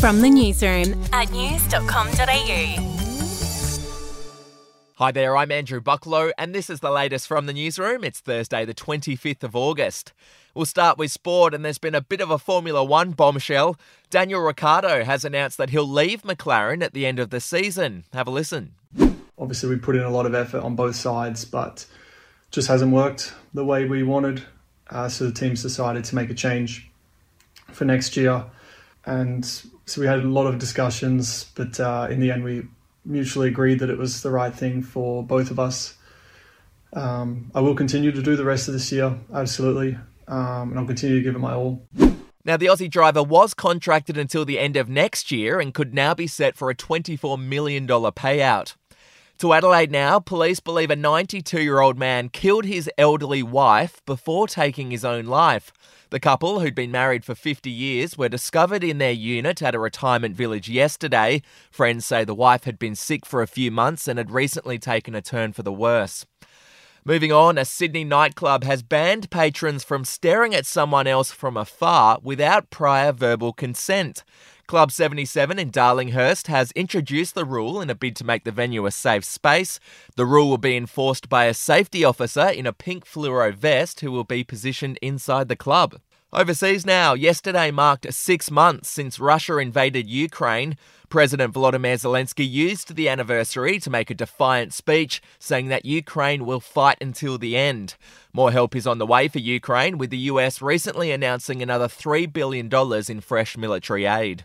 From the newsroom at news.com.au. Hi there, I'm Andrew Bucklow, and this is the latest from the newsroom. It's Thursday, the 25th of August. We'll start with sport, and there's been a bit of a Formula One bombshell. Daniel Ricciardo has announced that he'll leave McLaren at the end of the season. Have a listen. Obviously, we put in a lot of effort on both sides, but just hasn't worked the way we wanted. Uh, so the team's decided to make a change for next year. And so we had a lot of discussions, but uh, in the end, we mutually agreed that it was the right thing for both of us. Um, I will continue to do the rest of this year, absolutely, um, and I'll continue to give it my all. Now, the Aussie driver was contracted until the end of next year and could now be set for a $24 million payout. To Adelaide now, police believe a 92 year old man killed his elderly wife before taking his own life. The couple, who'd been married for 50 years, were discovered in their unit at a retirement village yesterday. Friends say the wife had been sick for a few months and had recently taken a turn for the worse. Moving on, a Sydney nightclub has banned patrons from staring at someone else from afar without prior verbal consent. Club 77 in Darlinghurst has introduced the rule in a bid to make the venue a safe space. The rule will be enforced by a safety officer in a pink fluoro vest who will be positioned inside the club. Overseas now, yesterday marked six months since Russia invaded Ukraine. President Volodymyr Zelensky used the anniversary to make a defiant speech, saying that Ukraine will fight until the end. More help is on the way for Ukraine, with the US recently announcing another $3 billion in fresh military aid.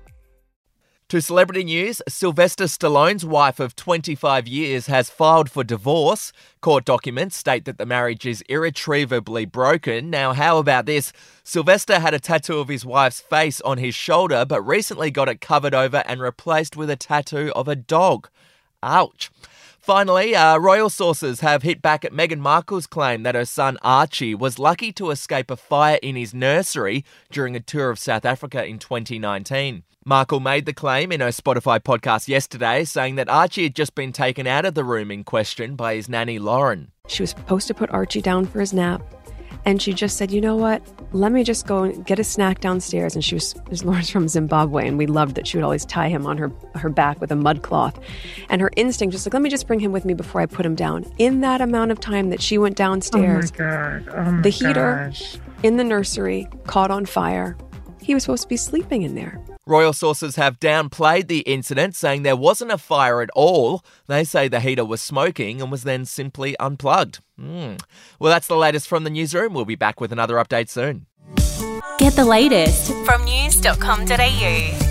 To celebrity news, Sylvester Stallone's wife of 25 years has filed for divorce. Court documents state that the marriage is irretrievably broken. Now, how about this? Sylvester had a tattoo of his wife's face on his shoulder, but recently got it covered over and replaced with a tattoo of a dog. Ouch. Finally, uh, royal sources have hit back at Meghan Markle's claim that her son Archie was lucky to escape a fire in his nursery during a tour of South Africa in 2019. Markle made the claim in her Spotify podcast yesterday, saying that Archie had just been taken out of the room in question by his nanny Lauren. She was supposed to put Archie down for his nap, and she just said, "You know what? Let me just go and get a snack downstairs." And she was, Lauren's from Zimbabwe, and we loved that she would always tie him on her her back with a mud cloth. And her instinct just like, "Let me just bring him with me before I put him down." In that amount of time that she went downstairs, oh my God. Oh my the heater gosh. in the nursery caught on fire. He was supposed to be sleeping in there. Royal sources have downplayed the incident, saying there wasn't a fire at all. They say the heater was smoking and was then simply unplugged. Hmm. Well, that's the latest from the newsroom. We'll be back with another update soon. Get the latest from news.com.au.